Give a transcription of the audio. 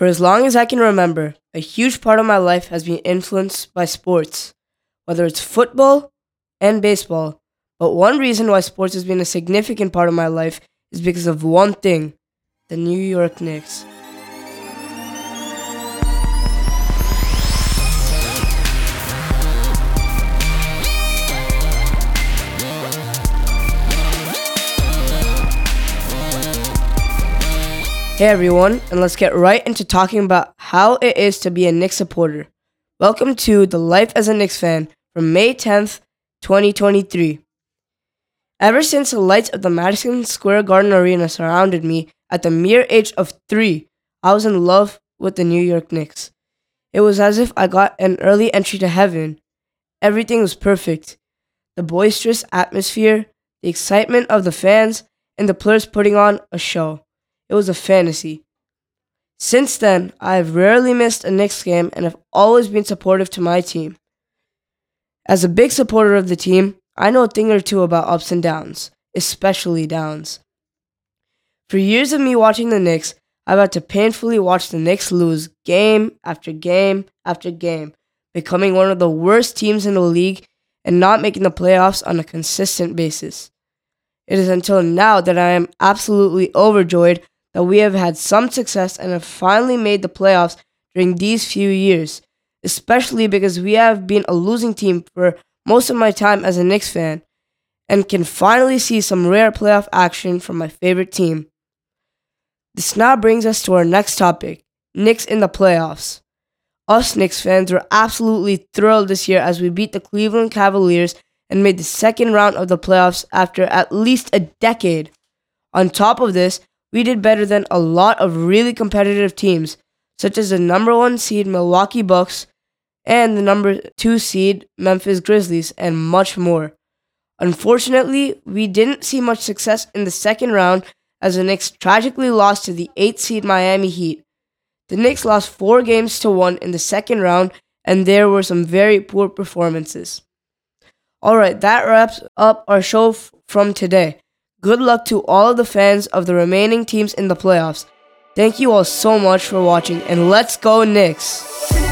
For as long as I can remember, a huge part of my life has been influenced by sports, whether it's football and baseball. But one reason why sports has been a significant part of my life is because of one thing the New York Knicks. Hey everyone, and let's get right into talking about how it is to be a Knicks supporter. Welcome to the Life as a Knicks fan from May 10th, 2023. Ever since the lights of the Madison Square Garden Arena surrounded me at the mere age of three, I was in love with the New York Knicks. It was as if I got an early entry to heaven. Everything was perfect the boisterous atmosphere, the excitement of the fans, and the players putting on a show. It was a fantasy. Since then, I have rarely missed a Knicks game and have always been supportive to my team. As a big supporter of the team, I know a thing or two about ups and downs, especially downs. For years of me watching the Knicks, I've had to painfully watch the Knicks lose game after game after game, becoming one of the worst teams in the league and not making the playoffs on a consistent basis. It is until now that I am absolutely overjoyed that we have had some success and have finally made the playoffs during these few years, especially because we have been a losing team for most of my time as a Knicks fan and can finally see some rare playoff action from my favorite team. This now brings us to our next topic Knicks in the playoffs. Us Knicks fans were absolutely thrilled this year as we beat the Cleveland Cavaliers and made the second round of the playoffs after at least a decade. On top of this, we did better than a lot of really competitive teams, such as the number one seed Milwaukee Bucks and the number two seed Memphis Grizzlies, and much more. Unfortunately, we didn't see much success in the second round as the Knicks tragically lost to the 8 seed Miami Heat. The Knicks lost 4 games to 1 in the second round, and there were some very poor performances. Alright, that wraps up our show f- from today. Good luck to all of the fans of the remaining teams in the playoffs. Thank you all so much for watching, and let's go, Knicks!